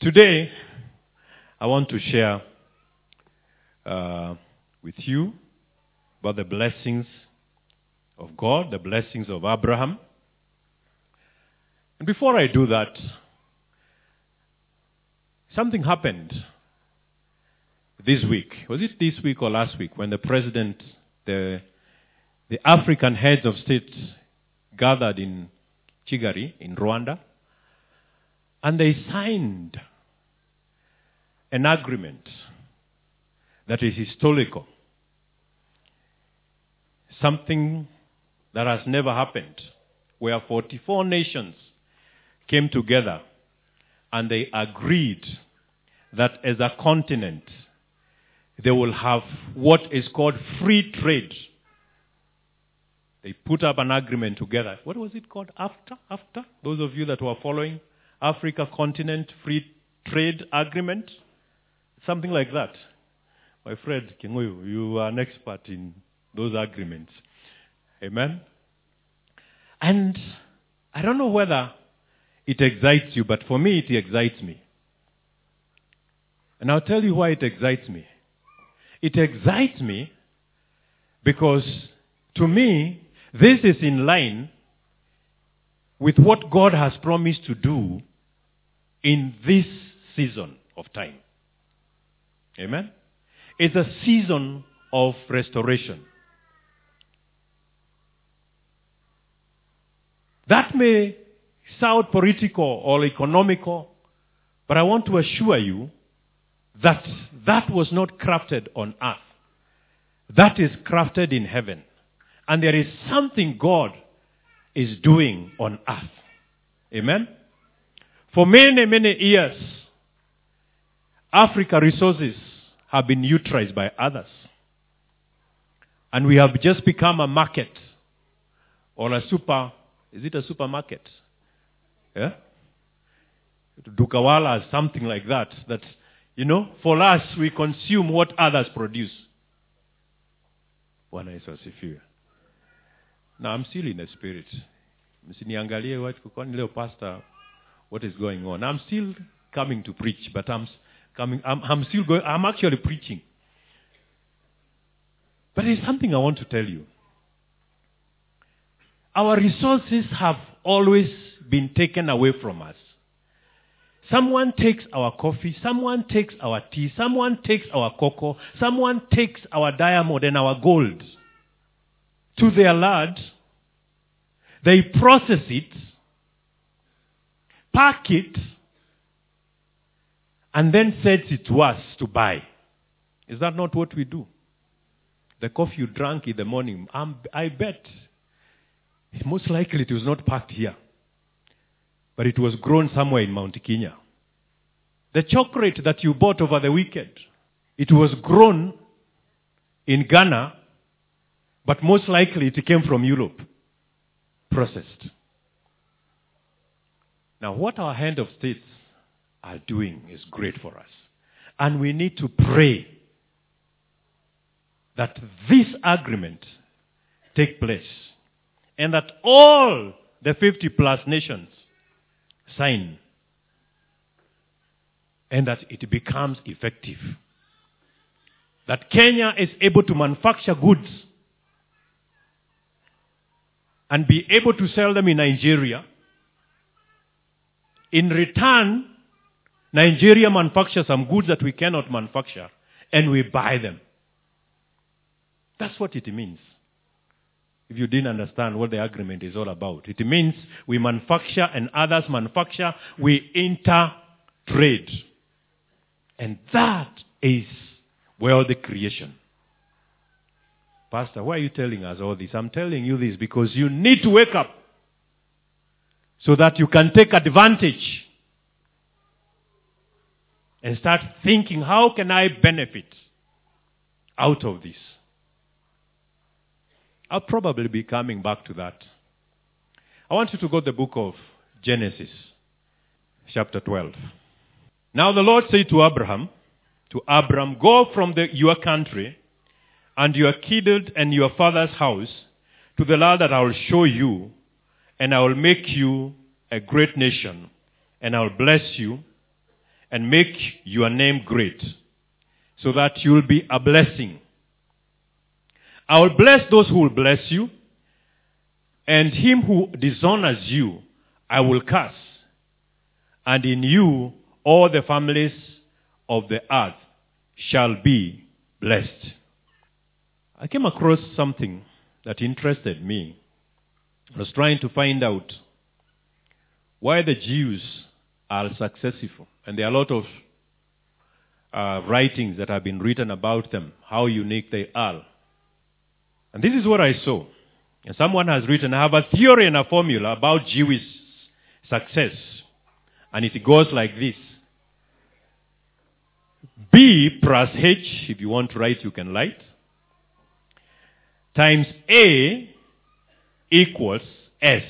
Today, I want to share uh, with you about the blessings of God, the blessings of Abraham. And before I do that, something happened this week. Was it this week or last week when the president, the, the African heads of state gathered in Kigali, in Rwanda, and they signed an agreement that is historical. Something that has never happened, where 44 nations came together and they agreed that as a continent, they will have what is called free trade. They put up an agreement together. What was it called? After? After? Those of you that were following Africa Continent Free Trade Agreement? Something like that. My friend Kingoyu, you are an expert in those agreements. Amen? And I don't know whether it excites you, but for me it excites me. And I'll tell you why it excites me. It excites me because to me, this is in line with what God has promised to do in this season of time. Amen? It's a season of restoration. That may sound political or economical, but I want to assure you that that was not crafted on earth. That is crafted in heaven. And there is something God is doing on earth. Amen? For many, many years, Africa resources have been utilized by others. And we have just become a market or a super, is it a supermarket? Yeah? Dukawala, something like that. That, you know, for us, we consume what others produce. Bwana Yesu asifiwe. Now, I'm still in the spirit. Msiniangalie watu kwani leo pastor what is going on. I'm still coming to preach, but I'm coming I'm, I'm still going I'm actually preaching. But there's something I want to tell you. Our resources have always been taken away from us. Someone takes our coffee, someone takes our tea, someone takes our cocoa, someone takes our diamond and our gold to their land. They process it, pack it, and then sells it to us to buy. Is that not what we do? The coffee you drank in the morning, um, I bet most likely it was not packed here, but it was grown somewhere in Mount Kenya. The chocolate that you bought over the weekend, it was grown in Ghana, but most likely it came from Europe, processed. Now, what our hand of states are doing is great for us. And we need to pray that this agreement take place and that all the 50 plus nations sign and that it becomes effective. That Kenya is able to manufacture goods and be able to sell them in Nigeria. In return, Nigeria manufactures some goods that we cannot manufacture and we buy them. That's what it means. If you didn't understand what the agreement is all about, it means we manufacture and others manufacture, we inter trade. And that is world creation. Pastor, why are you telling us all this? I'm telling you this because you need to wake up so that you can take advantage and start thinking, how can I benefit out of this? I'll probably be coming back to that. I want you to go to the book of Genesis, chapter 12. Now the Lord said to Abraham, to Abram, go from the, your country and your kindred and your father's house to the land that I will show you, and I will make you a great nation, and I will bless you, and make your name great, so that you will be a blessing. I will bless those who will bless you, and him who dishonors you I will curse. And in you all the families of the earth shall be blessed. I came across something that interested me. I was trying to find out why the Jews are successful. And there are a lot of uh, writings that have been written about them, how unique they are. And this is what I saw. And someone has written, I have a theory and a formula about Jewish success. And it goes like this. B plus H, if you want to write, you can write, times A equals S.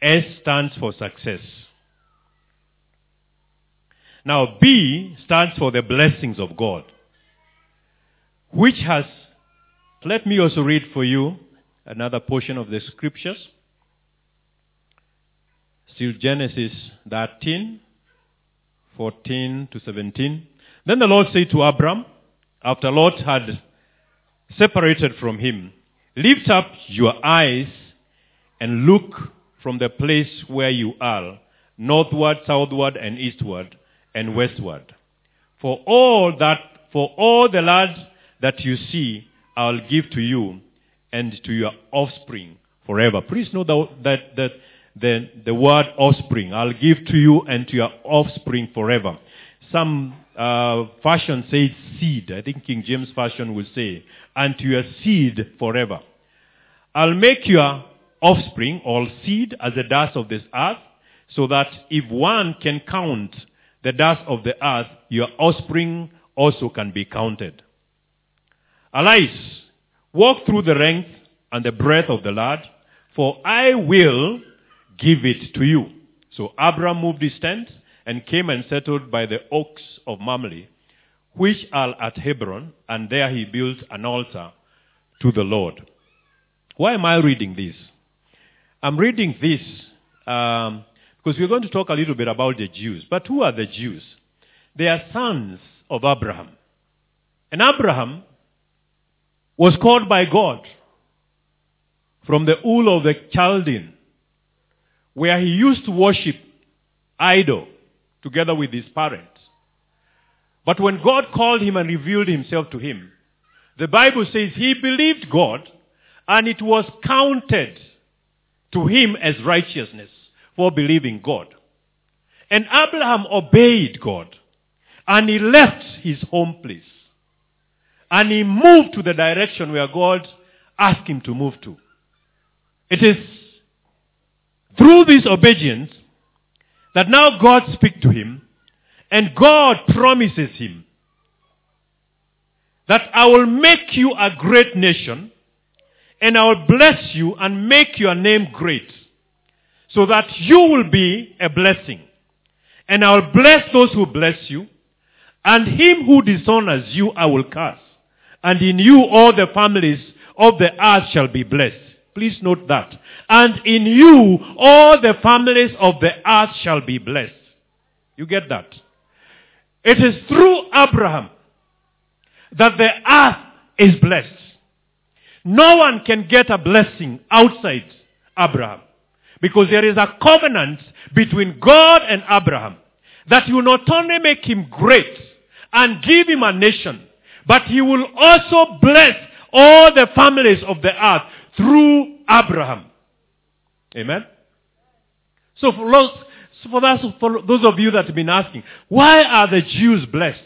S stands for success. Now, B stands for the blessings of God, which has, let me also read for you another portion of the scriptures. Still Genesis 13, 14 to 17. Then the Lord said to Abram, after Lot had separated from him, Lift up your eyes and look from the place where you are, northward, southward, and eastward, and westward. For all that, for all the land that you see, I'll give to you and to your offspring forever. Please know that, that, that the, the word offspring, I'll give to you and to your offspring forever. Some uh, fashion says seed. I think King James Version will say, and to your seed forever. I'll make your offspring or seed as the dust of this earth, so that if one can count the dust of the earth, your offspring also can be counted. Arise, walk through the length and the breadth of the land, for I will give it to you. So Abram moved his tent and came and settled by the oaks of Mamre, which are at Hebron, and there he built an altar to the Lord. Why am I reading this? I'm reading this um, because we're going to talk a little bit about the Jews. But who are the Jews? They are sons of Abraham. And Abraham was called by God from the Ur of the Chaldean, where he used to worship idol together with his parents. But when God called him and revealed himself to him, the Bible says he believed God and it was counted to him as righteousness for believing God. And Abraham obeyed God and he left his home place and he moved to the direction where God asked him to move to. It is through this obedience that now God speaks to him and God promises him that I will make you a great nation and I will bless you and make your name great so that you will be a blessing. And I will bless those who bless you and him who dishonors you I will curse. And in you all the families of the earth shall be blessed. Please note that. And in you all the families of the earth shall be blessed. You get that? It is through Abraham that the earth is blessed. No one can get a blessing outside Abraham. Because there is a covenant between God and Abraham that will not only make him great and give him a nation, but he will also bless all the families of the earth through Abraham. Amen? So for those, for those, of you that have been asking, why are the Jews blessed?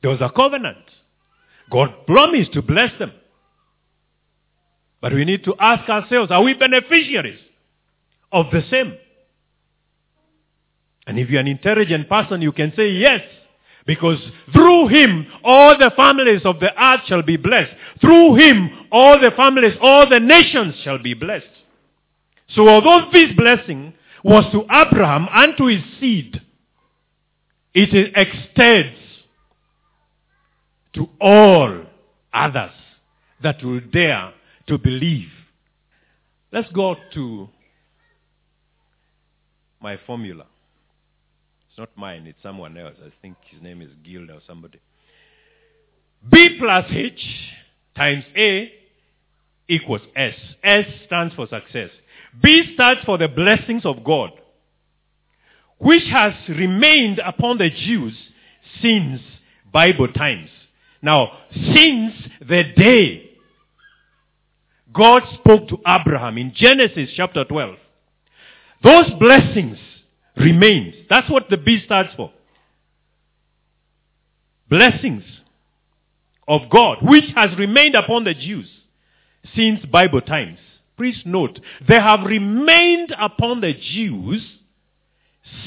There was a covenant. God promised to bless them. But we need to ask ourselves, are we beneficiaries of the same? And if you're an intelligent person, you can say yes. Because through him, all the families of the earth shall be blessed. Through him, all the families, all the nations shall be blessed. So although this blessing was to Abraham and to his seed, it extends to all others that will dare to believe. Let's go to my formula. It's not mine, it's someone else. I think his name is Guild or somebody. B plus H times A equals S. S stands for success. B stands for the blessings of God, which has remained upon the Jews since Bible times. Now, since the day God spoke to Abraham in Genesis chapter 12, those blessings remains. That's what the B stands for. Blessings of God, which has remained upon the Jews since Bible times. Please note, they have remained upon the Jews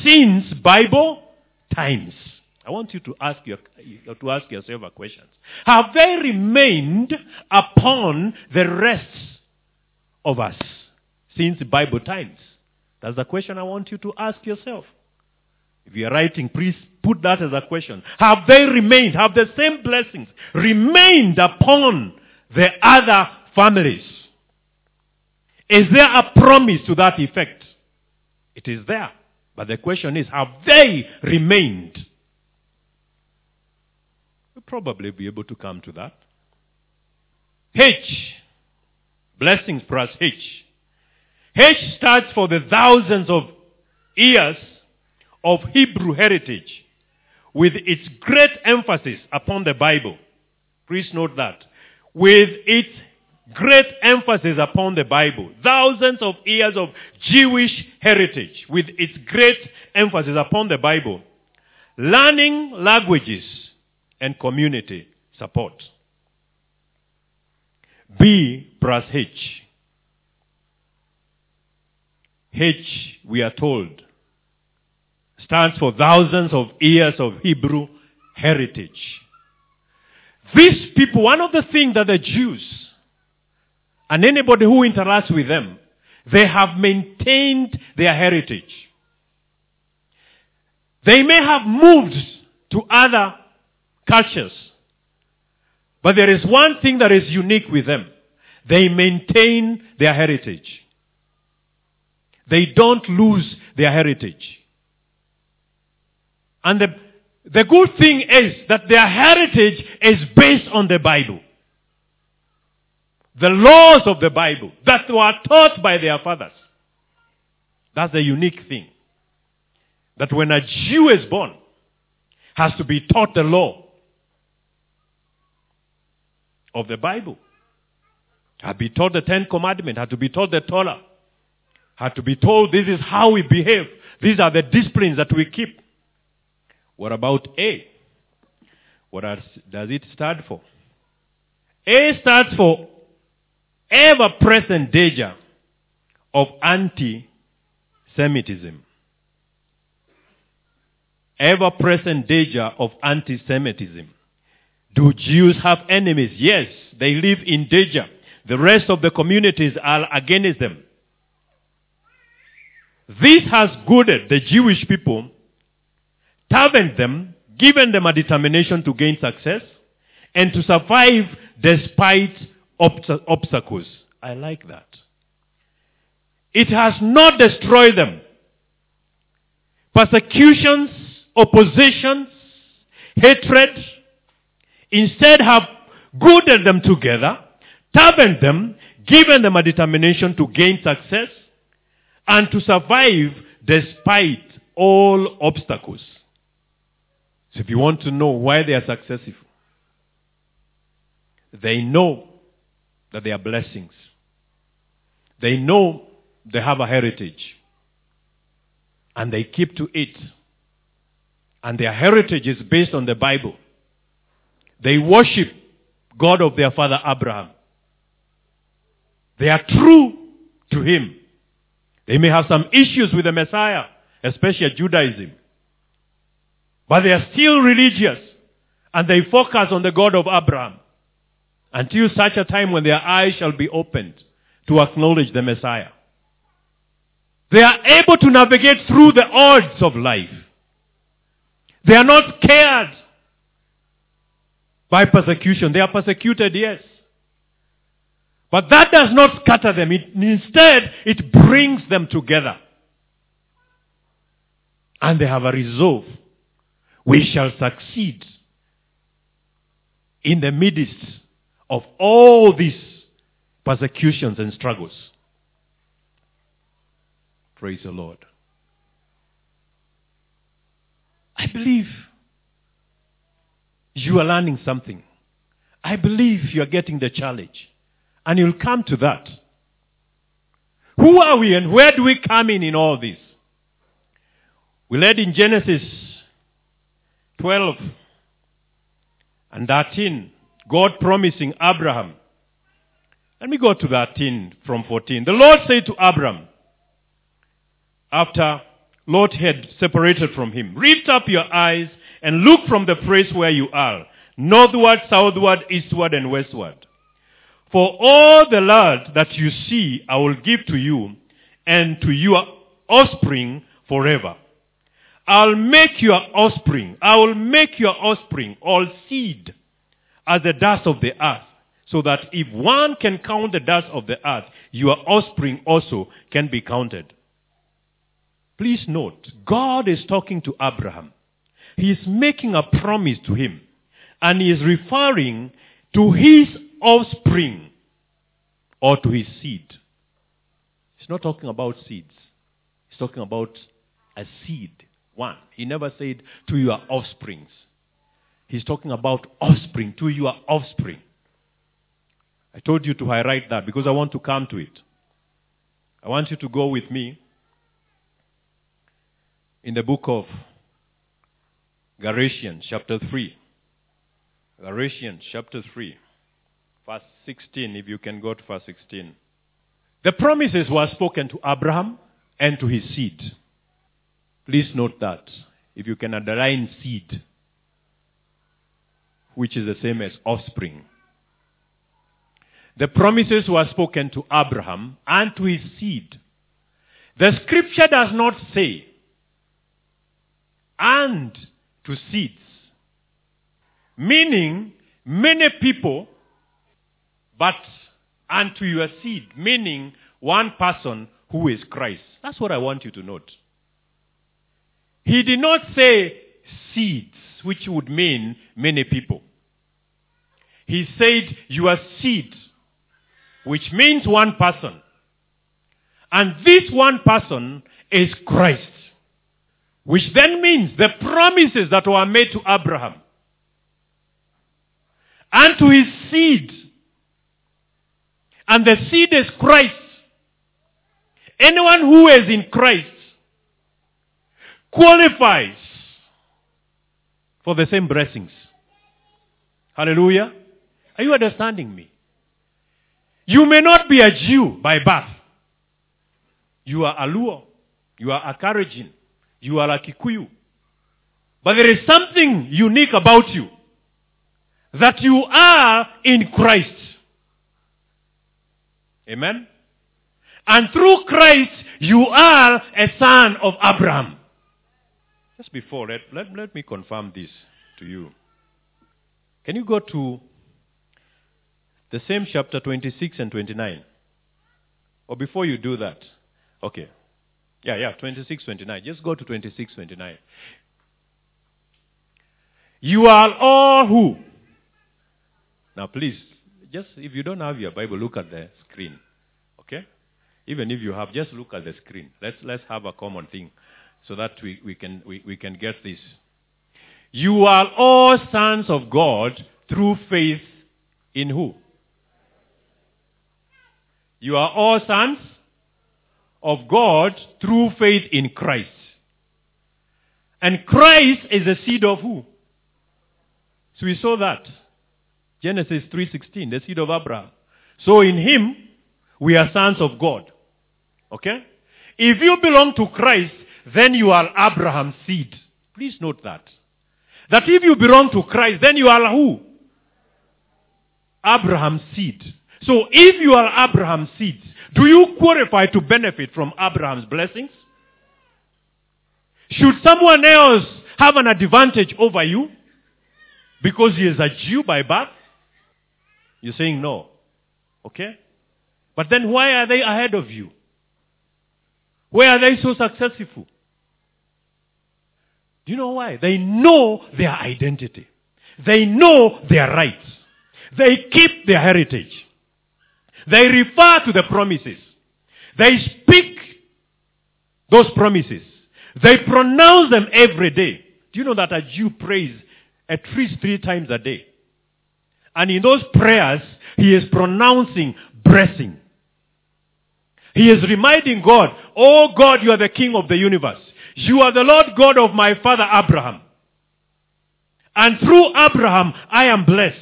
since Bible times. I want you to ask, your, to ask yourself a question. Have they remained upon the rest of us since Bible times? That's the question I want you to ask yourself. If you are writing, please put that as a question. Have they remained, have the same blessings remained upon the other families? Is there a promise to that effect? It is there. But the question is, have they remained? We'll probably be able to come to that. H. Blessings plus H. H stands for the thousands of years of Hebrew heritage with its great emphasis upon the Bible. Please note that. With its great emphasis upon the Bible. Thousands of years of Jewish heritage with its great emphasis upon the Bible. Learning languages and community support. B plus H. H, we are told, stands for thousands of years of Hebrew heritage. These people, one of the things that the Jews and anybody who interacts with them, they have maintained their heritage. They may have moved to other cultures, but there is one thing that is unique with them. They maintain their heritage. They don't lose their heritage. And the, the good thing is that their heritage is based on the Bible. The laws of the Bible that were taught by their fathers. That's the unique thing. That when a Jew is born, has to be taught the law of the Bible. Had to be taught the Ten Commandments, had to be taught the Torah had to be told this is how we behave. These are the disciplines that we keep. What about A? What does it stand for? A stands for ever present danger of anti Semitism. Ever present danger of anti Semitism. Do Jews have enemies? Yes, they live in danger. The rest of the communities are against them. This has goaded the Jewish people, toughened them, given them a determination to gain success, and to survive despite obstacles. I like that. It has not destroyed them. Persecutions, oppositions, hatred, instead have goaded them together, toughened them, given them a determination to gain success, and to survive despite all obstacles. So if you want to know why they are successful, they know that they are blessings. They know they have a heritage. And they keep to it. And their heritage is based on the Bible. They worship God of their father Abraham. They are true to him. They may have some issues with the Messiah, especially Judaism. But they are still religious and they focus on the God of Abraham until such a time when their eyes shall be opened to acknowledge the Messiah. They are able to navigate through the odds of life. They are not scared by persecution. They are persecuted, yes. But that does not scatter them. It, instead, it brings them together. and they have a resolve, we shall succeed in the midst of all these persecutions and struggles. Praise the Lord. I believe you are learning something. I believe you are getting the challenge. And you'll come to that. Who are we and where do we come in in all this? We read in Genesis 12 and 13, God promising Abraham. Let me go to 13 from 14. The Lord said to Abraham, after Lot had separated from him, Lift up your eyes and look from the place where you are, northward, southward, eastward, and westward. For all the land that you see, I will give to you and to your offspring forever. I'll make your offspring, I will make your offspring all seed as the dust of the earth, so that if one can count the dust of the earth, your offspring also can be counted. Please note, God is talking to Abraham. He is making a promise to him, and he is referring to his offspring or to his seed. He's not talking about seeds. He's talking about a seed. One. He never said to your offsprings. He's talking about offspring, to your offspring. I told you to highlight that because I want to come to it. I want you to go with me in the book of Galatians, chapter 3. Galatians, chapter 3, verse 16, if you can go to verse 16. The promises were spoken to Abraham and to his seed. Please note that. If you can underline seed, which is the same as offspring. The promises were spoken to Abraham and to his seed. The scripture does not say, and to seeds. Meaning, many people, but unto your seed. Meaning, one person who is Christ. That's what I want you to note. He did not say seeds, which would mean many people. He said your seed, which means one person. And this one person is Christ. Which then means the promises that were made to Abraham and to his seed. And the seed is Christ. Anyone who is in Christ qualifies for the same blessings. Hallelujah. Are you understanding me? You may not be a Jew by birth. You are a Luo. You are a Kalenjin. You are a Kikuyu. But there is something unique about you. That you are in Christ. Amen? And through Christ, you are a son of Abraham. Just before, let, let, let me confirm this to you. Can you go to the same chapter 26 and 29? Or before you do that, okay. Yeah, yeah, 26, 29. Just go to 26, 29. You are all who? Now please, just if you don't have your Bible, look at the screen. Okay? Even if you have, just look at the screen. Let's let's have a common thing so that we, we can we, we can get this. You are all sons of God through faith in who? You are all sons of God through faith in Christ. And Christ is the seed of who? So we saw that. Genesis 3:16, the seed of Abraham. So in him we are sons of God. Okay? If you belong to Christ, then you are Abraham's seed. Please note that. That if you belong to Christ, then you are who? Abraham's seed. So if you are Abraham's seed, do you qualify to benefit from Abraham's blessings? Should someone else have an advantage over you because he is a Jew by birth? You're saying no. Okay? But then why are they ahead of you? Why are they so successful? Do you know why? They know their identity. They know their rights. They keep their heritage. They refer to the promises. They speak those promises. They pronounce them every day. Do you know that a Jew prays at least three times a day? And in those prayers, he is pronouncing blessing. He is reminding God, Oh God, you are the King of the universe. You are the Lord God of my father Abraham. And through Abraham, I am blessed.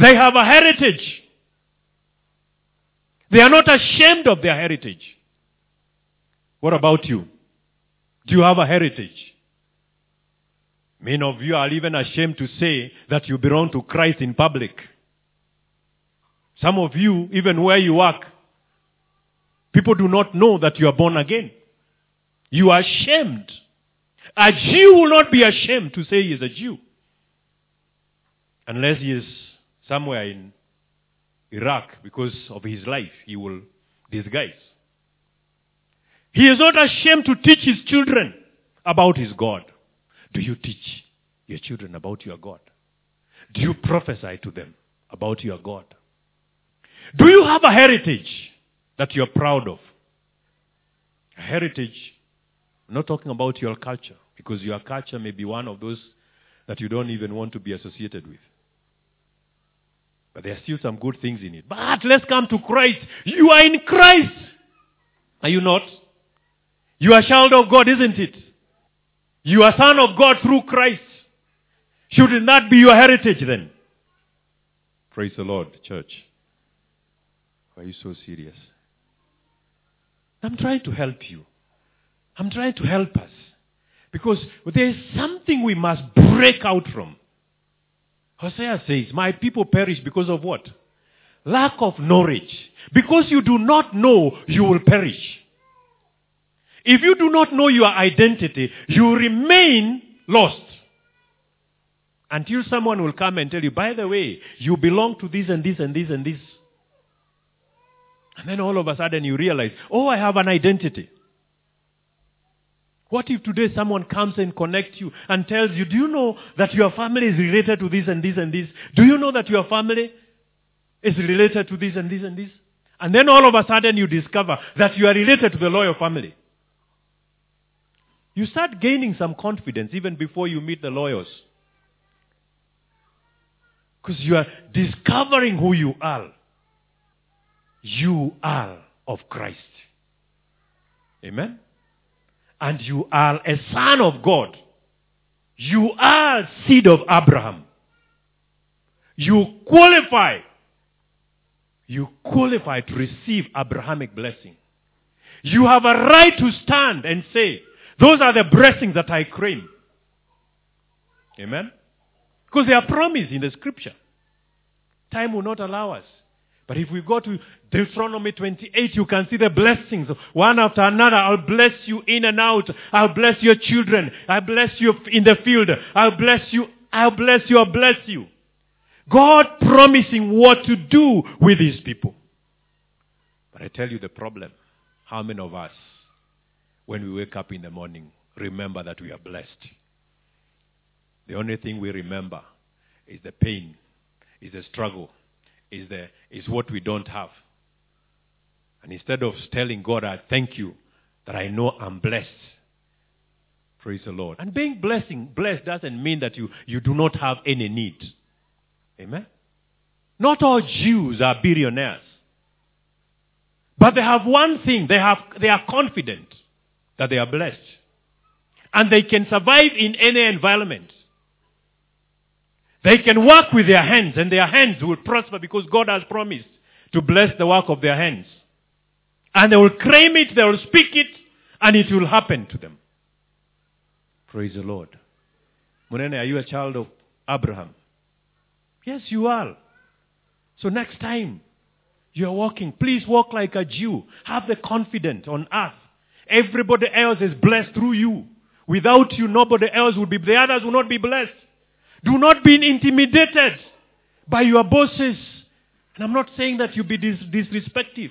They have a heritage. They are not ashamed of their heritage. What about you? Do you have a heritage? Many of you are even ashamed to say that you belong to Christ in public. Some of you, even where you work, people do not know that you are born again. You are ashamed. A Jew will not be ashamed to say he is a Jew. Unless he is somewhere in Iraq because of his life, he will disguise. He is not ashamed to teach his children about his God. Do you teach your children about your God? Do you prophesy to them about your God? Do you have a heritage that you're proud of? A heritage, I'm not talking about your culture, because your culture may be one of those that you don't even want to be associated with. But there are still some good things in it. But let's come to Christ. You are in Christ. Are you not? You are a child of God, isn't it? You are son of God through Christ. Shouldn't that be your heritage then? Praise the Lord, church. Why are you so serious? I'm trying to help you. I'm trying to help us. Because there is something we must break out from. Hosea says, My people perish because of what? Lack of knowledge. Because you do not know, you will perish. If you do not know your identity, you remain lost. Until someone will come and tell you, by the way, you belong to this and this and this and this. And then all of a sudden you realize, oh, I have an identity. What if today someone comes and connects you and tells you, do you know that your family is related to this and this and this? Do you know that your family is related to this and this and this? And then all of a sudden you discover that you are related to the loyal family. You start gaining some confidence even before you meet the lawyers. Because you are discovering who you are. You are of Christ. Amen? And you are a son of God. You are seed of Abraham. You qualify. You qualify to receive Abrahamic blessing. You have a right to stand and say, those are the blessings that I claim. Amen? Because they are promised in the scripture. Time will not allow us. But if we go to Deuteronomy 28, you can see the blessings one after another. I'll bless you in and out. I'll bless your children. I'll bless you in the field. I'll bless you. I'll bless you. I'll bless you. God promising what to do with his people. But I tell you the problem. How many of us, when we wake up in the morning, remember that we are blessed? The only thing we remember is the pain, is the struggle, is, the, is what we don't have. And instead of telling God, I thank you that I know I'm blessed. Praise the Lord. And being blessing, blessed doesn't mean that you, you do not have any need. Amen? Not all Jews are billionaires. But they have one thing. They, have, they are confident that they are blessed. And they can survive in any environment. They can work with their hands and their hands will prosper because God has promised to bless the work of their hands. And they will claim it, they will speak it, and it will happen to them. Praise the Lord. Munene, are you a child of Abraham? Yes, you are. So next time you are walking, please walk like a Jew. Have the confidence on earth. Everybody else is blessed through you. Without you, nobody else will be, the others will not be blessed. Do not be intimidated by your bosses. And I'm not saying that you be dis- disrespectful.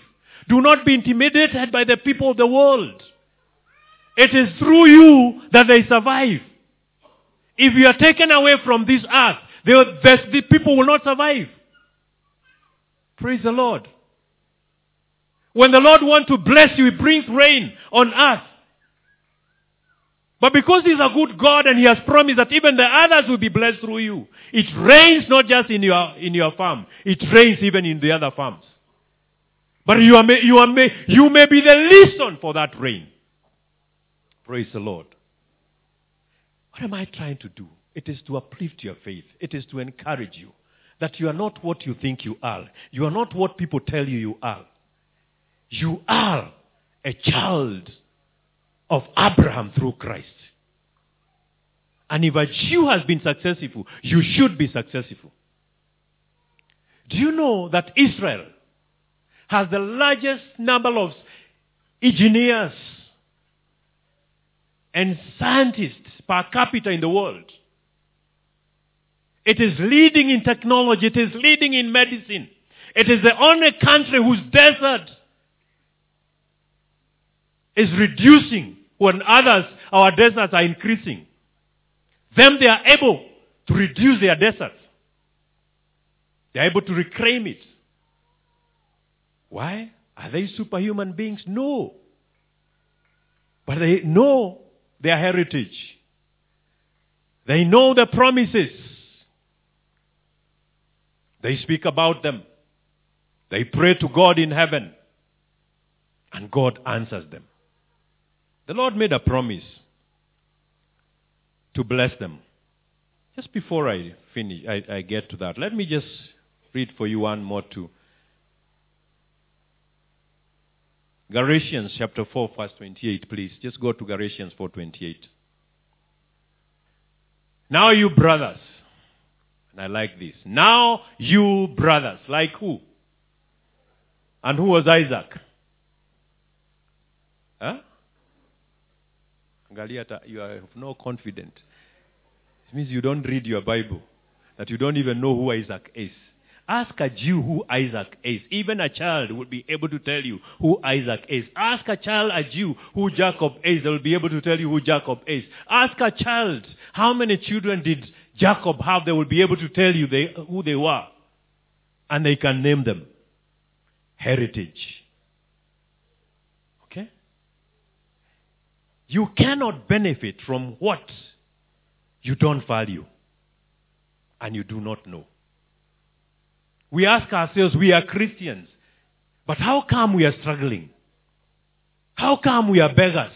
Do not be intimidated by the people of the world. It is through you that they survive. If you are taken away from this earth, they the, the people will not survive. Praise the Lord. When the Lord wants to bless you, He brings rain on earth. But because He's a good God and He has promised that even the others will be blessed through you, it rains not just in your, in your farm, it rains even in the other farms. But you, are, you, are, you may be the reason for that rain. Praise the Lord. What am I trying to do? It is to uplift your faith. It is to encourage you that you are not what you think you are. You are not what people tell you you are. You are a child of Abraham through Christ. And if a Jew has been successful, you should be successful. Do you know that Israel has the largest number of engineers and scientists per capita in the world? It is leading in technology. It is leading in medicine. It is the only country whose desert is reducing when others, our deserts are increasing. Then they are able to reduce their deserts. They are able to reclaim it. Why? Are they superhuman beings? No. But they know their heritage. They know the promises. They speak about them. They pray to God in heaven. And God answers them. The Lord made a promise to bless them. Just before I finish, I, I get to that, let me just read for you one more too. Galatians chapter 4 verse 28, please. Just go to Galatians 4.28. Now you brothers, and I like this. Now you brothers, like who? And who was Isaac? Huh? You have no confident It means you don't read your Bible. That you don't even know who Isaac is. Ask a Jew who Isaac is. Even a child will be able to tell you who Isaac is. Ask a child, a Jew, who Jacob is. They will be able to tell you who Jacob is. Ask a child, how many children did Jacob have? They will be able to tell you they, who they were. And they can name them. Heritage. Okay? You cannot benefit from what you don't value and you do not know. We ask ourselves, we are Christians, but how come we are struggling? How come we are beggars?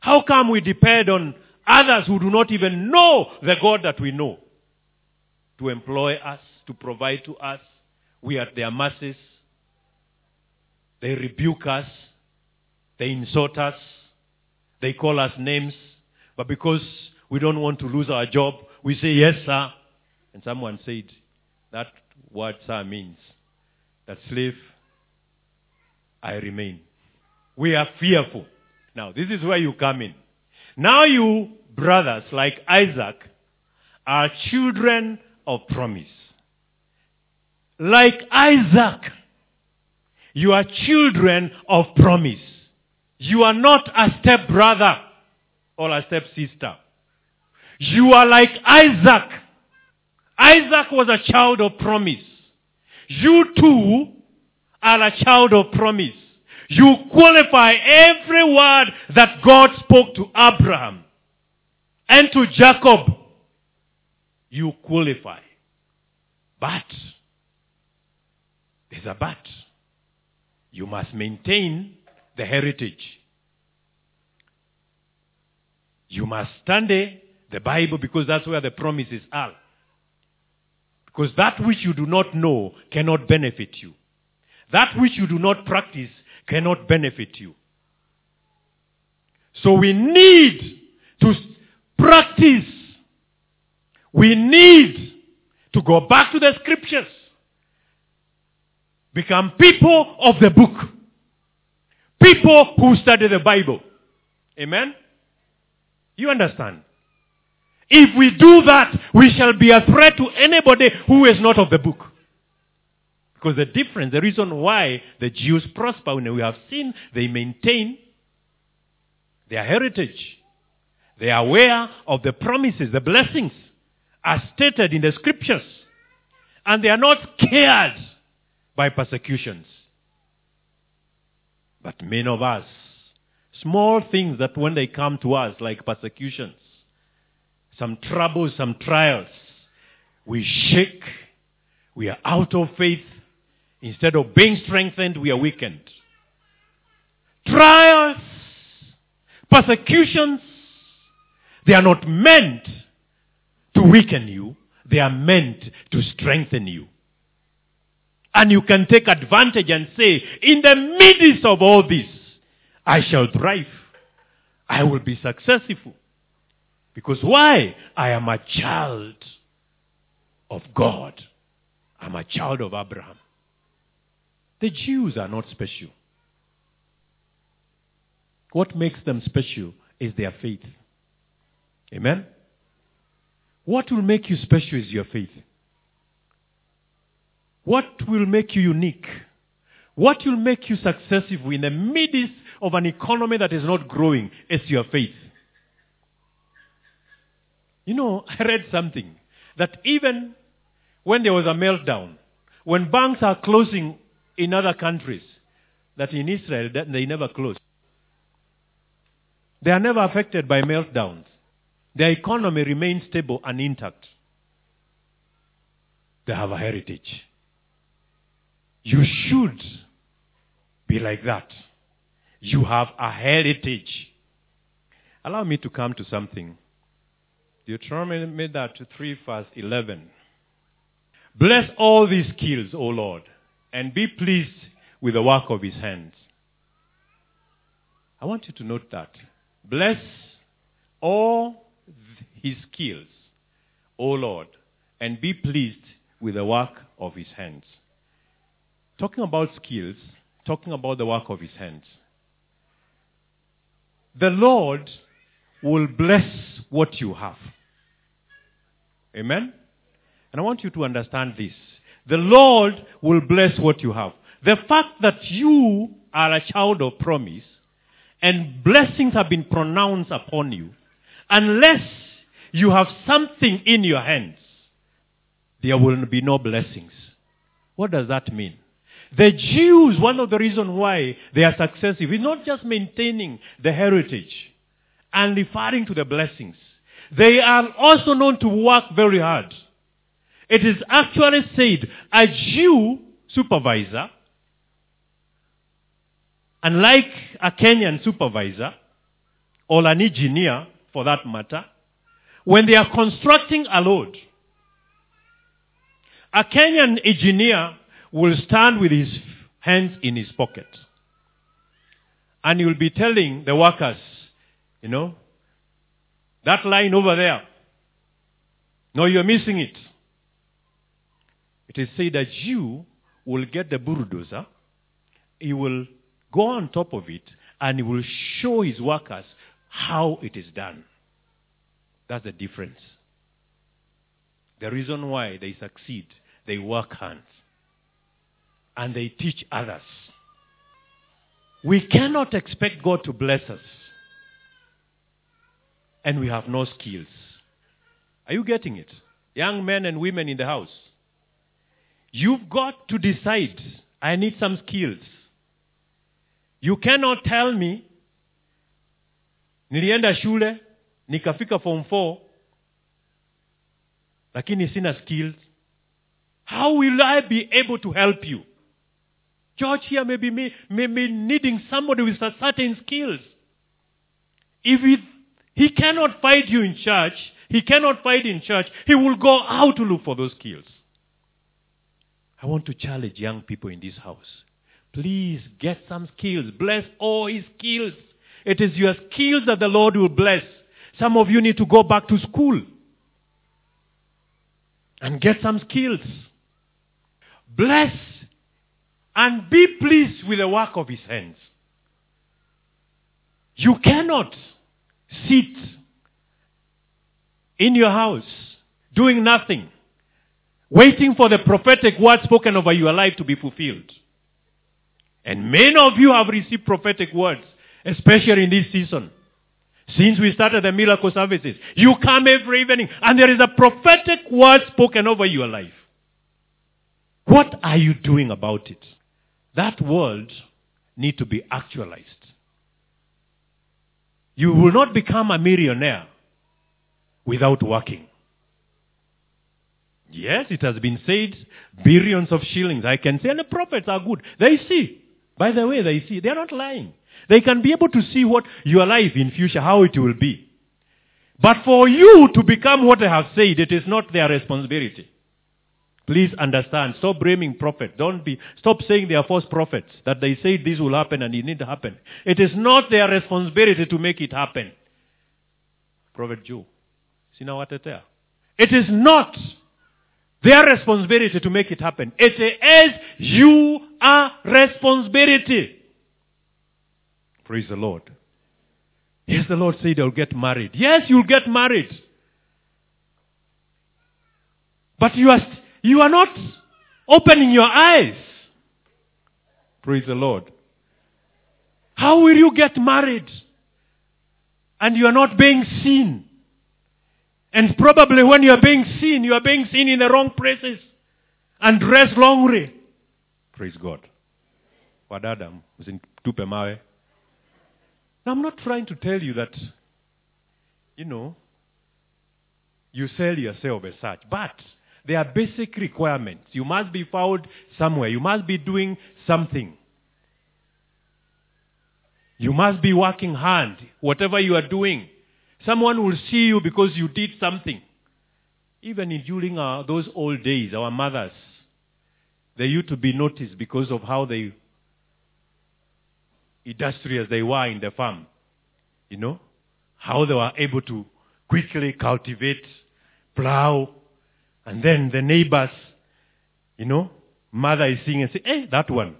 How come we depend on others who do not even know the God that we know to employ us, to provide to us? We are their mercies. They rebuke us. They insult us. They call us names. But because we don't want to lose our job, we say, yes, sir. And someone said, that word sir means that slave, I remain. We are fearful. Now, this is where you come in. Now you, brothers, like Isaac, are children of promise. Like Isaac, you are children of promise. You are not a step brother or a step sister. You are like Isaac. Isaac was a child of promise. You too are a child of promise. You qualify every word that God spoke to Abraham and to Jacob. You qualify. But, there's a but. You must maintain the heritage. You must study the Bible because that's where the promises are. Because that which you do not know cannot benefit you. That which you do not practice cannot benefit you. So we need to practice. We need to go back to the scriptures. Become people of the book. People who study the Bible. Amen? You understand? If we do that, we shall be a threat to anybody who is not of the book. Because the difference, the reason why the Jews prosper when we have seen, they maintain their heritage. They are aware of the promises, the blessings as stated in the scriptures. And they are not scared by persecutions. But many of us, small things that when they come to us, like persecutions, some troubles, some trials, we shake. We are out of faith. Instead of being strengthened, we are weakened. Trials, persecutions, they are not meant to weaken you. They are meant to strengthen you. And you can take advantage and say, in the midst of all this, I shall thrive. I will be successful. Because why? I am a child of God. I'm a child of Abraham. The Jews are not special. What makes them special is their faith. Amen? What will make you special is your faith. What will make you unique? What will make you successful in the midst of an economy that is not growing is your faith. You know, I read something that even when there was a meltdown, when banks are closing in other countries, that in Israel that they never close. They are never affected by meltdowns. Their economy remains stable and intact. They have a heritage. You should be like that. You have a heritage. Allow me to come to something. Deuteronomy made that to 3 verse 11. Bless all these skills, O Lord, and be pleased with the work of his hands. I want you to note that. Bless all his skills, O Lord, and be pleased with the work of his hands. Talking about skills, talking about the work of his hands. The Lord will bless what you have. Amen? And I want you to understand this. The Lord will bless what you have. The fact that you are a child of promise and blessings have been pronounced upon you, unless you have something in your hands, there will be no blessings. What does that mean? The Jews, one of the reasons why they are successful is not just maintaining the heritage and referring to the blessings. They are also known to work very hard. It is actually said a Jew supervisor, unlike a Kenyan supervisor or an engineer for that matter, when they are constructing a load, a Kenyan engineer will stand with his hands in his pocket. And he will be telling the workers, you know, that line over there. No, you're missing it. It is said that you will get the bulldozer, he will go on top of it, and he will show his workers how it is done. That's the difference. The reason why they succeed, they work hard. And they teach others. We cannot expect God to bless us. And we have no skills. Are you getting it? Young men and women in the house. You've got to decide, I need some skills. You cannot tell me, nilienda shule, nikafika form 4, lakini sina skills. How will I be able to help you? George here may be, may be needing somebody with a certain skills. If he, he cannot find you in church, he cannot find in church, he will go out to look for those skills. I want to challenge young people in this house. Please get some skills. Bless all his skills. It is your skills that the Lord will bless. Some of you need to go back to school and get some skills. Bless and be pleased with the work of his hands. You cannot sit in your house doing nothing, waiting for the prophetic word spoken over your life to be fulfilled. And many of you have received prophetic words, especially in this season. Since we started the miracle services, you come every evening and there is a prophetic word spoken over your life. What are you doing about it? That word need to be actualized. You will not become a millionaire without working. Yes, it has been said, billions of shillings. I can say, and the prophets are good. They see. By the way, they see. They are not lying. They can be able to see what your life in future, how it will be. But for you to become what I have said, it is not their responsibility. Please understand. Stop blaming prophets. Don't be, stop saying they are false prophets, that they say this will happen and it to happen. It is not their responsibility to make it happen. Prophet Joe. Sinawatetea. It is not their responsibility to make it happen. It is your responsibility. Praise the Lord. Yes, the Lord said you'll get married. Yes, you'll get married. But you are, you are not opening your eyes. Praise the Lord. How will you get married? And you are not being seen. And probably when you are being seen, you are being seen in the wrong places and dressed wrongly. Praise God. Wadada, msinitupe mawe. Now, I'm not trying to tell you that, you know, you sell yourself as such, but there are basic requirements. You must be found somewhere. You must be doing something. You must be working hard, whatever you are doing. Someone will see you because you did something. Even in, during our, those old days, our mothers, they used to be noticed because of how they industrious they were in the farm. You know? How they were able to quickly cultivate, plow, and then the neighbors, you know, mother is seeing and say, hey, that one,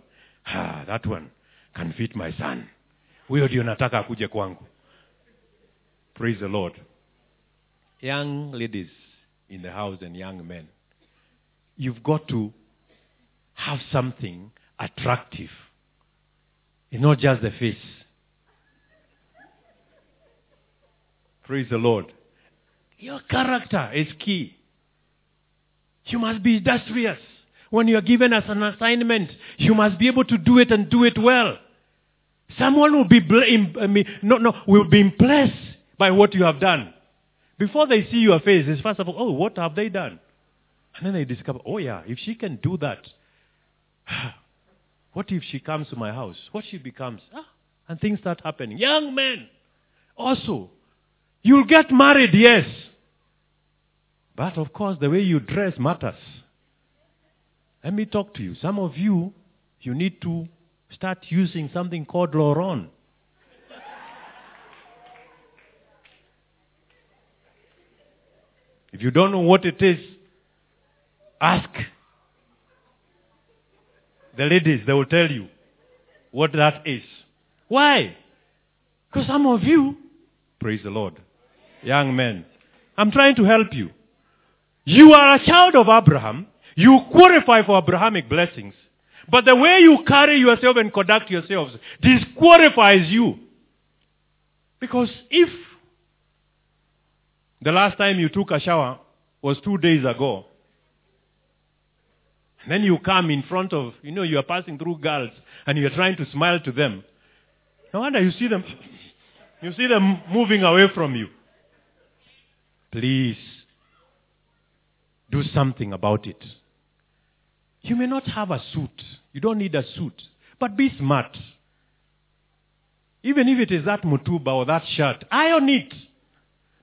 ah, that one can fit my son. Huyo ndio nataka akuje kwangu. Praise the Lord. Young ladies in the house and young men, you've got to have something attractive. It's not just the face. Praise the Lord. Your character is key. You must be industrious. When you are given as an assignment, you must be able to do it and do it well. Someone will be bl- no, no, will be impressed by what you have done. Before they see your face, it's first of all, oh, what have they done? And then they discover, oh yeah, if she can do that, what if she comes to my house? What she becomes? Ah, and things start happening. Young men, also, you'll get married, yes. But of course, the way you dress matters. Let me talk to you. Some of you, you need to start using something called Laurent. If you don't know what it is, ask the ladies. They will tell you what that is. Why? Because some of you, praise the Lord, young men, I'm trying to help you. You are a child of Abraham. You qualify for Abrahamic blessings. But the way you carry yourself and conduct yourselves disqualifies you. Because if the last time you took a shower was two days ago, and then you come in front of, you know, you are passing through girls and you're trying to smile to them. No wonder you see them, you see them moving away from you. Please, do something about it. You may not have a suit. You don't need a suit. But be smart. Even if it is that mutuba or that shirt, iron it.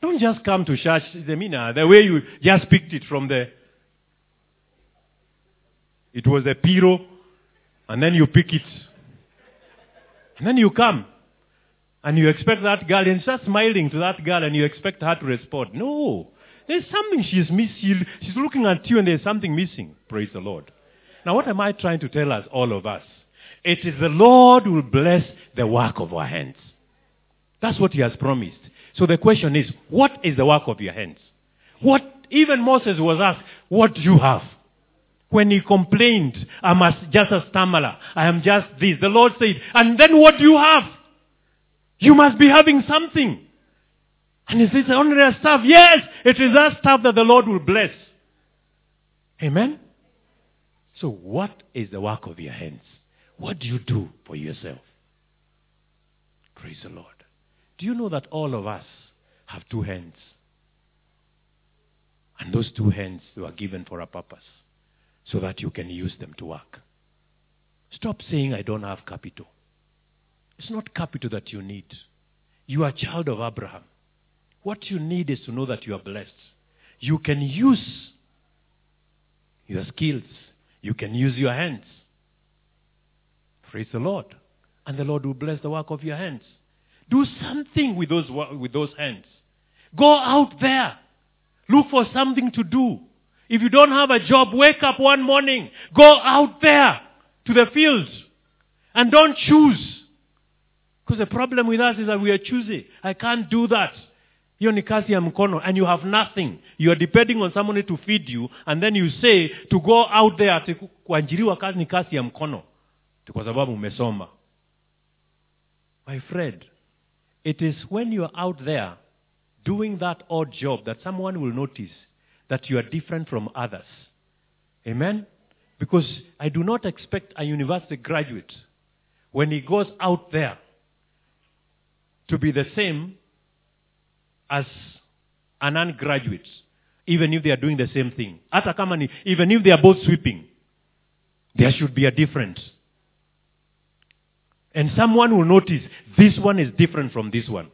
Don't just come to church, the mina, the way you just picked it from the. It was a piro, and then you pick it. And then you come. And you expect that girl, and start smiling to that girl, and you expect her to respond. No. There's something she's missing. She's looking at you, and there's something missing. Praise the Lord. Now, what am I trying to tell us, all of us? It is the Lord will bless the work of our hands. That's what He has promised. So the question is, what is the work of your hands? What, even Moses was asked, what do you have? When he complained, I'm just a stammerer. I am just this. The Lord said, and then what do you have? You must be having something. And is this ordinary stuff? Yes, it is that stuff that the Lord will bless. Amen? So what is the work of your hands? What do you do for yourself? Praise the Lord. Do you know that all of us have two hands? And those two hands were given for a purpose so that you can use them to work. Stop saying, I don't have capital. It's not capital that you need. You are a child of Abraham. What you need is to know that you are blessed. You can use your skills. You can use your hands. Praise the Lord. And the Lord will bless the work of your hands. Do something with those, with those hands. Go out there. Look for something to do. If you don't have a job, wake up one morning. Go out there to the fields. And don't choose. Because the problem with us is that we are choosy. I can't do that. Hiyo ni kazi ya mkono. And you have nothing. You are depending on somebody to feed you and then you say to go out there ati ku- kuajiriwa kazi ni kazi ya mkono. Kwa sababu umesoma. My friend it is when you are out there doing that odd job that someone will notice that you are different from others. Amen? Because i do not expect a university graduate when he goes out there to be the same as an ungraduate, even if they are doing the same thing. Hata kama ni, even if they are both sweeping, there should be a difference. And someone will notice this one is different from this one.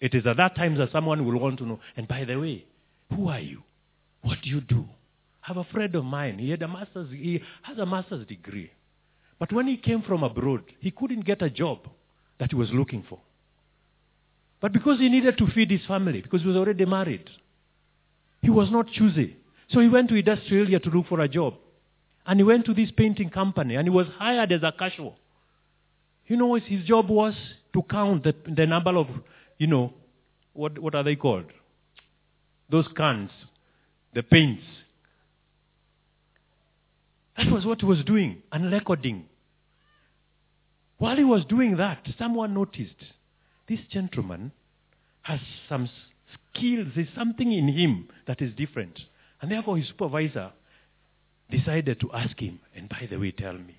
It is at that time that someone will want to know. And by the way, who are you? What do you do? I have a friend of mine. He had a master's. He has a master's degree, but when he came from abroad, he couldn't get a job that he was looking for. But because he needed to feed his family, because he was already married, he was not choosy. So he went to industrial area to look for a job. And he went to this painting company and he was hired as a casual. You know his job was? To count the, the number of, you know, what, what are they called? Those cans, the paints. That was what he was doing, and recording. While he was doing that, someone noticed this gentleman has some skills, there's something in him that is different. And therefore, his supervisor decided to ask him, and by the way, tell me,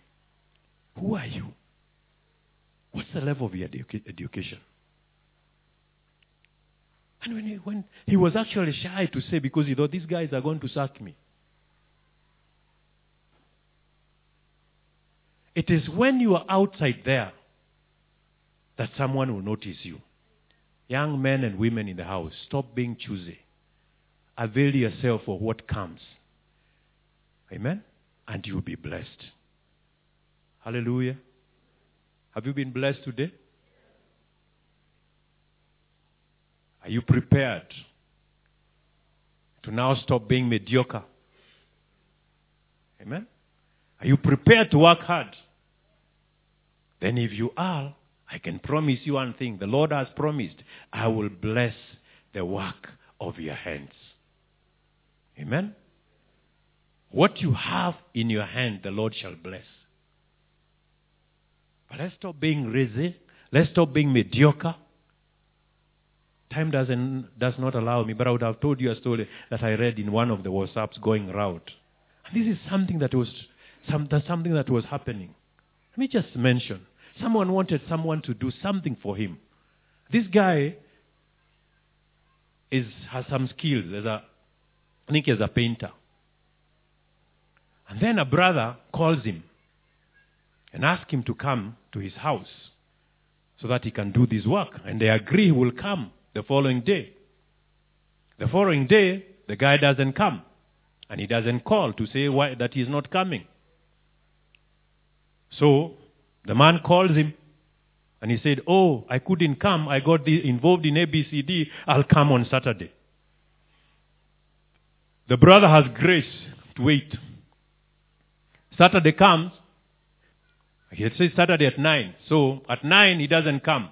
who are you? What's the level of your educa- education? And when he, when he was actually shy to say because he thought these guys are going to sack me. It is when you are outside there that someone will notice you. Young men and women in the house, stop being choosy. Avail yourself for what comes. Amen? And you'll be blessed. Hallelujah. Have you been blessed today? Are you prepared to now stop being mediocre? Amen? Are you prepared to work hard? Then, if you are, I can promise you one thing. The Lord has promised, I will bless the work of your hands. Amen? What you have in your hand, the Lord shall bless. But let's stop being lazy. Let's stop being mediocre. Time doesn't, does not allow me, but I would have told you a story that I read in one of the WhatsApps going round. And this is something that was some, something that was happening. Let me just mention. Someone wanted someone to do something for him. This guy is has some skills as a I think as a painter. And then a brother calls him and asks him to come to his house so that he can do this work. And they agree he will come the following day. The following day, the guy doesn't come. And he doesn't call to say why, that he's not coming. So the man calls him and he said, Oh, I couldn't come. I got involved in ABCD. I'll come on Saturday. The brother has grace to wait. Saturday comes. He says Saturday at 9. So at 9 he doesn't come.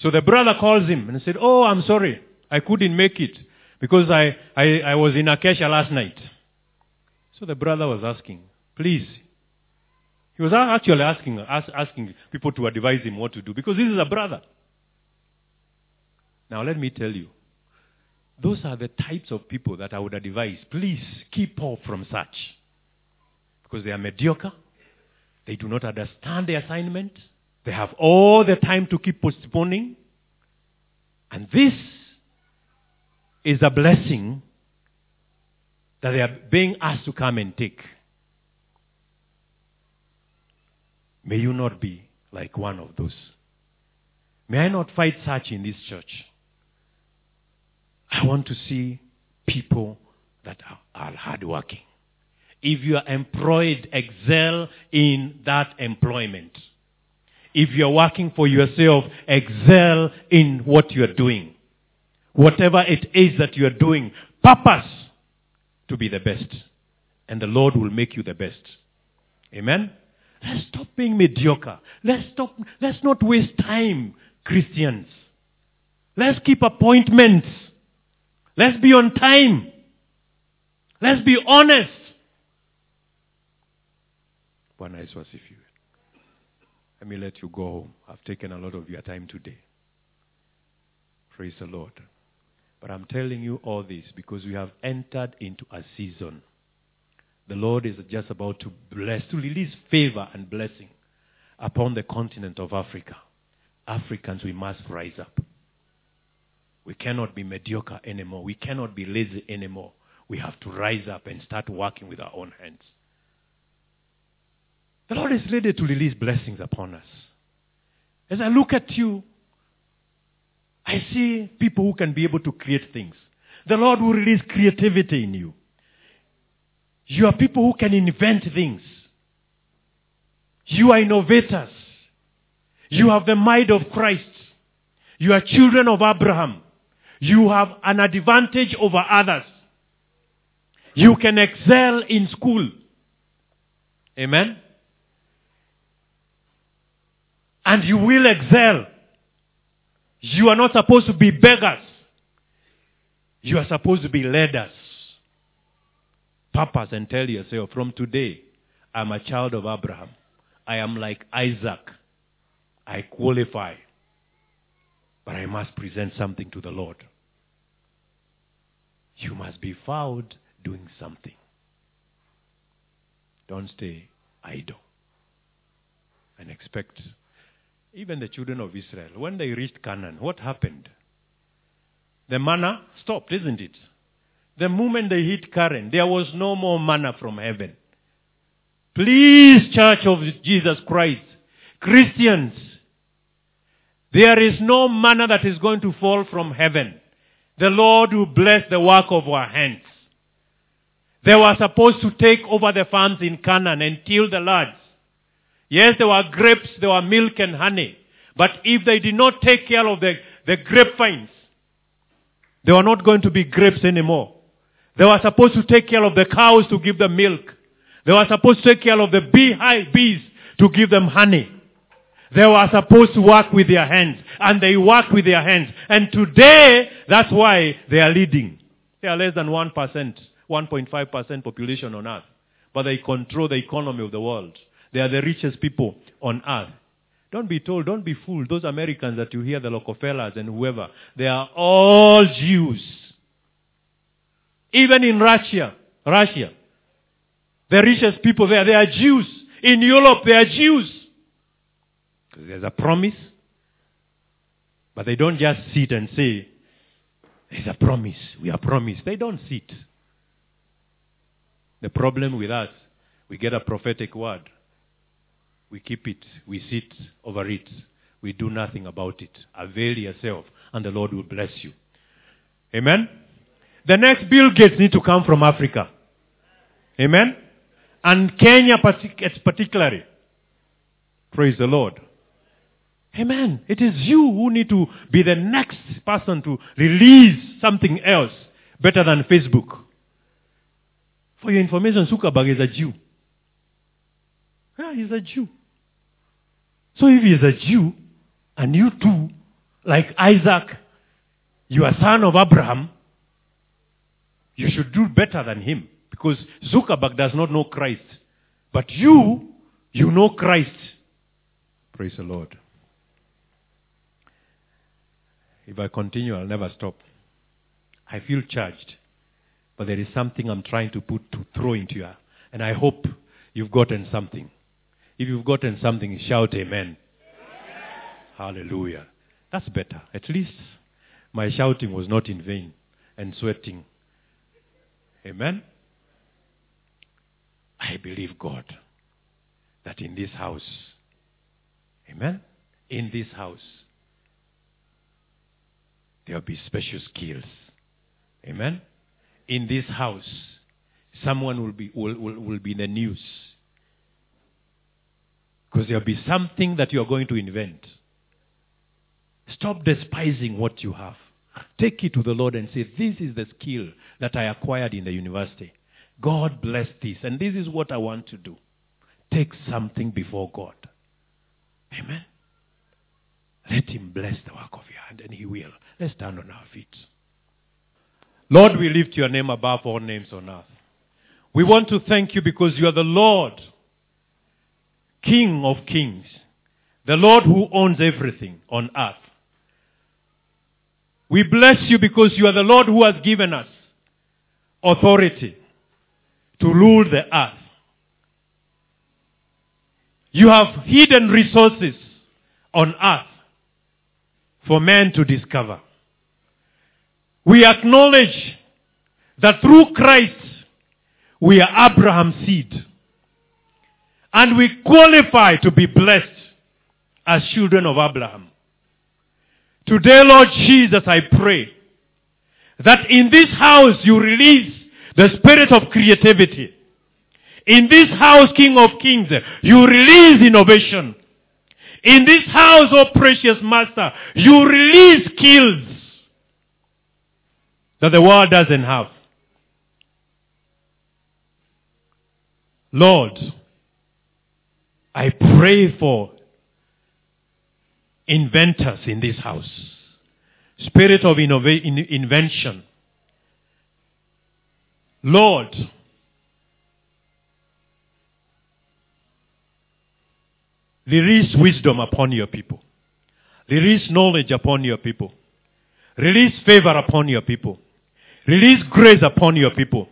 So the brother calls him and said, Oh, I'm sorry. I couldn't make it because I, I, I was in Acacia last night. So the brother was asking, Please. He was actually asking, ask, asking people to advise him what to do because this is a brother. Now, let me tell you, those are the types of people that I would advise. Please keep off from such. Because they are mediocre. They do not understand the assignment. They have all the time to keep postponing. And this is a blessing that they are being asked to come and take. May you not be like one of those. May I not fight such in this church. I want to see people that are, hardworking. If you are employed, excel in that employment. If you are working for yourself, excel in what you are doing. Whatever it is that you are doing, purpose to be the best. And the Lord will make you the best. Amen? Let's stop being mediocre. Let's stop, let's not waste time, Christians. Let's keep appointments. Let's be on time. Let's be honest. Bwana Yesu asifiwe. Let me let you go home. I've taken a lot of your time today. Praise the Lord. But I'm telling you all this because we have entered into a season. The Lord is just about to bless, to release favor and blessing upon the continent of Africa. Africans, we must rise up. We cannot be mediocre anymore. We cannot be lazy anymore. We have to rise up and start working with our own hands. The Lord is ready to release blessings upon us. As I look at you, I see people who can be able to create things. The Lord will release creativity in you. You are people who can invent things. You are innovators. You have the mind of Christ. You are children of Abraham. You have an advantage over others. You can excel in school. Amen? And you will excel. You are not supposed to be beggars. You are supposed to be leaders. Purpose and tell yourself, from today, I'm a child of Abraham. I am like Isaac. I qualify. But I must present something to the Lord. You must be found doing something. Don't stay idle and expect. Even the children of Israel, when they reached Canaan, what happened? The manna stopped, isn't it? The moment they hit Canaan, there was no more manna from heaven. Please, Church of Jesus Christ, Christians, there is no manna that is going to fall from heaven. The Lord will bless the work of our hands. They were supposed to take over the farms in Canaan and till the lands. Yes, there were grapes, there were milk and honey. But if they did not take care of the, the grapevines, they were not going to be grapes anymore. They were supposed to take care of the cows to give them milk. They were supposed to take care of the beehive bees to give them honey. They were supposed to work with their hands. And they work with their hands. And today, that's why they are leading. They are less than 1%, 1.5% population on earth. But they control the economy of the world. They are the richest people on earth. Don't be told, don't be fooled. Those Americans that you hear, the Rockefellers and whoever, they are all Jews. Even in Russia, Russia, the richest people there, they are Jews. In Europe, they are Jews. There's a promise. But they don't just sit and say, there's a promise. We are promised. They don't sit. The problem with us, we get a prophetic word. We keep it. We sit over it. We do nothing about it. Avail yourself, and the Lord will bless you. Amen? The next Bill Gates need to come from Africa. Amen? And Kenya particularly. Praise the Lord. Amen. It is you who need to be the next person to release something else better than Facebook. For your information, Zuckerberg is a Jew. Yeah, he's a Jew. So if he's a Jew, and you too, like Isaac, you are son of Abraham, you should do better than him. Because Zuckerberg does not know Christ. But you, you know Christ. Praise the Lord. If I continue, I'll never stop. I feel charged. But there is something I'm trying to put to throw into you. And I hope you've gotten something. If you've gotten something, shout amen. amen. Hallelujah. That's better. At least my shouting was not in vain and sweating. Amen. I believe God that in this house, amen, in this house, there will be special skills. Amen. In this house, someone will be, will, will, will be in the news. Because there will be something that you are going to invent. Stop despising what you have. Take it to the Lord and say, This is the skill that I acquired in the university. God bless this, and this is what I want to do. Take something before God. Amen. Let Him bless the work of your hand, and He will. Let's stand on our feet. Lord, we lift your name above all names on earth. We want to thank you because you are the Lord, King of kings, the Lord who owns everything on earth. We bless you because you are the Lord who has given us authority to rule the earth. You have hidden resources on earth for men to discover. We acknowledge that through Christ we are Abraham's seed. And we qualify to be blessed as children of Abraham. Today, Lord Jesus, I pray that in this house you release the spirit of creativity. In this house, King of Kings, you release innovation. In this house, oh precious Master, you release skills that the world doesn't have. Lord, I pray for inventors in this house. Spirit of innova- in- invention. Lord, release wisdom upon your people. Release knowledge upon your people. Release favor upon your people. Release grace upon your people.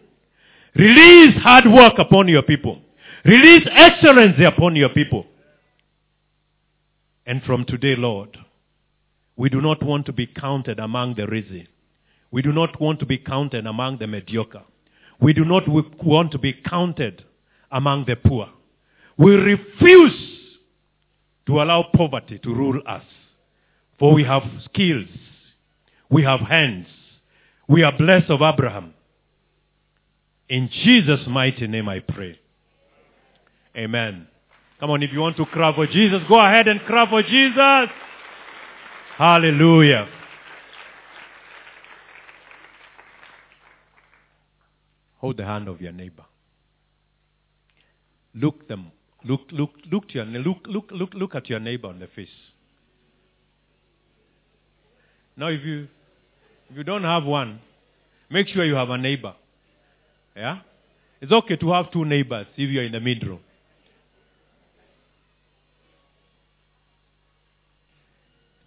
Release hard work upon your people. Release excellence upon your people. And from today, Lord, we do not want to be counted among the lazy. We do not want to be counted among the mediocre. We do not want to be counted among the poor. We refuse to allow poverty to rule us. For we have skills. We have hands. We are blessed of Abraham. In Jesus' mighty name I pray. Amen. Come on, if you want to cry for Jesus, go ahead and cry for Jesus. Hallelujah. Hold the hand of your neighbor. Look them. Look, look, look to your look, look, look, look at your neighbor on the face. Now, if you if you don't have one, make sure you have a neighbor. Yeah, it's okay to have two neighbors if you're in the middle.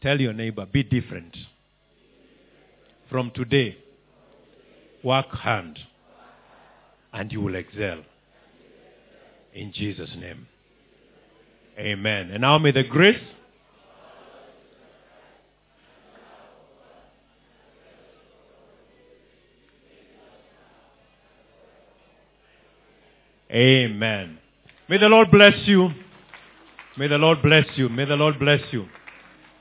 Tell your neighbor, be different. From today, work hard and you will excel. In Jesus' name. Amen. And now may the grace Amen. May the Lord bless you. May the Lord bless you. May the Lord bless you.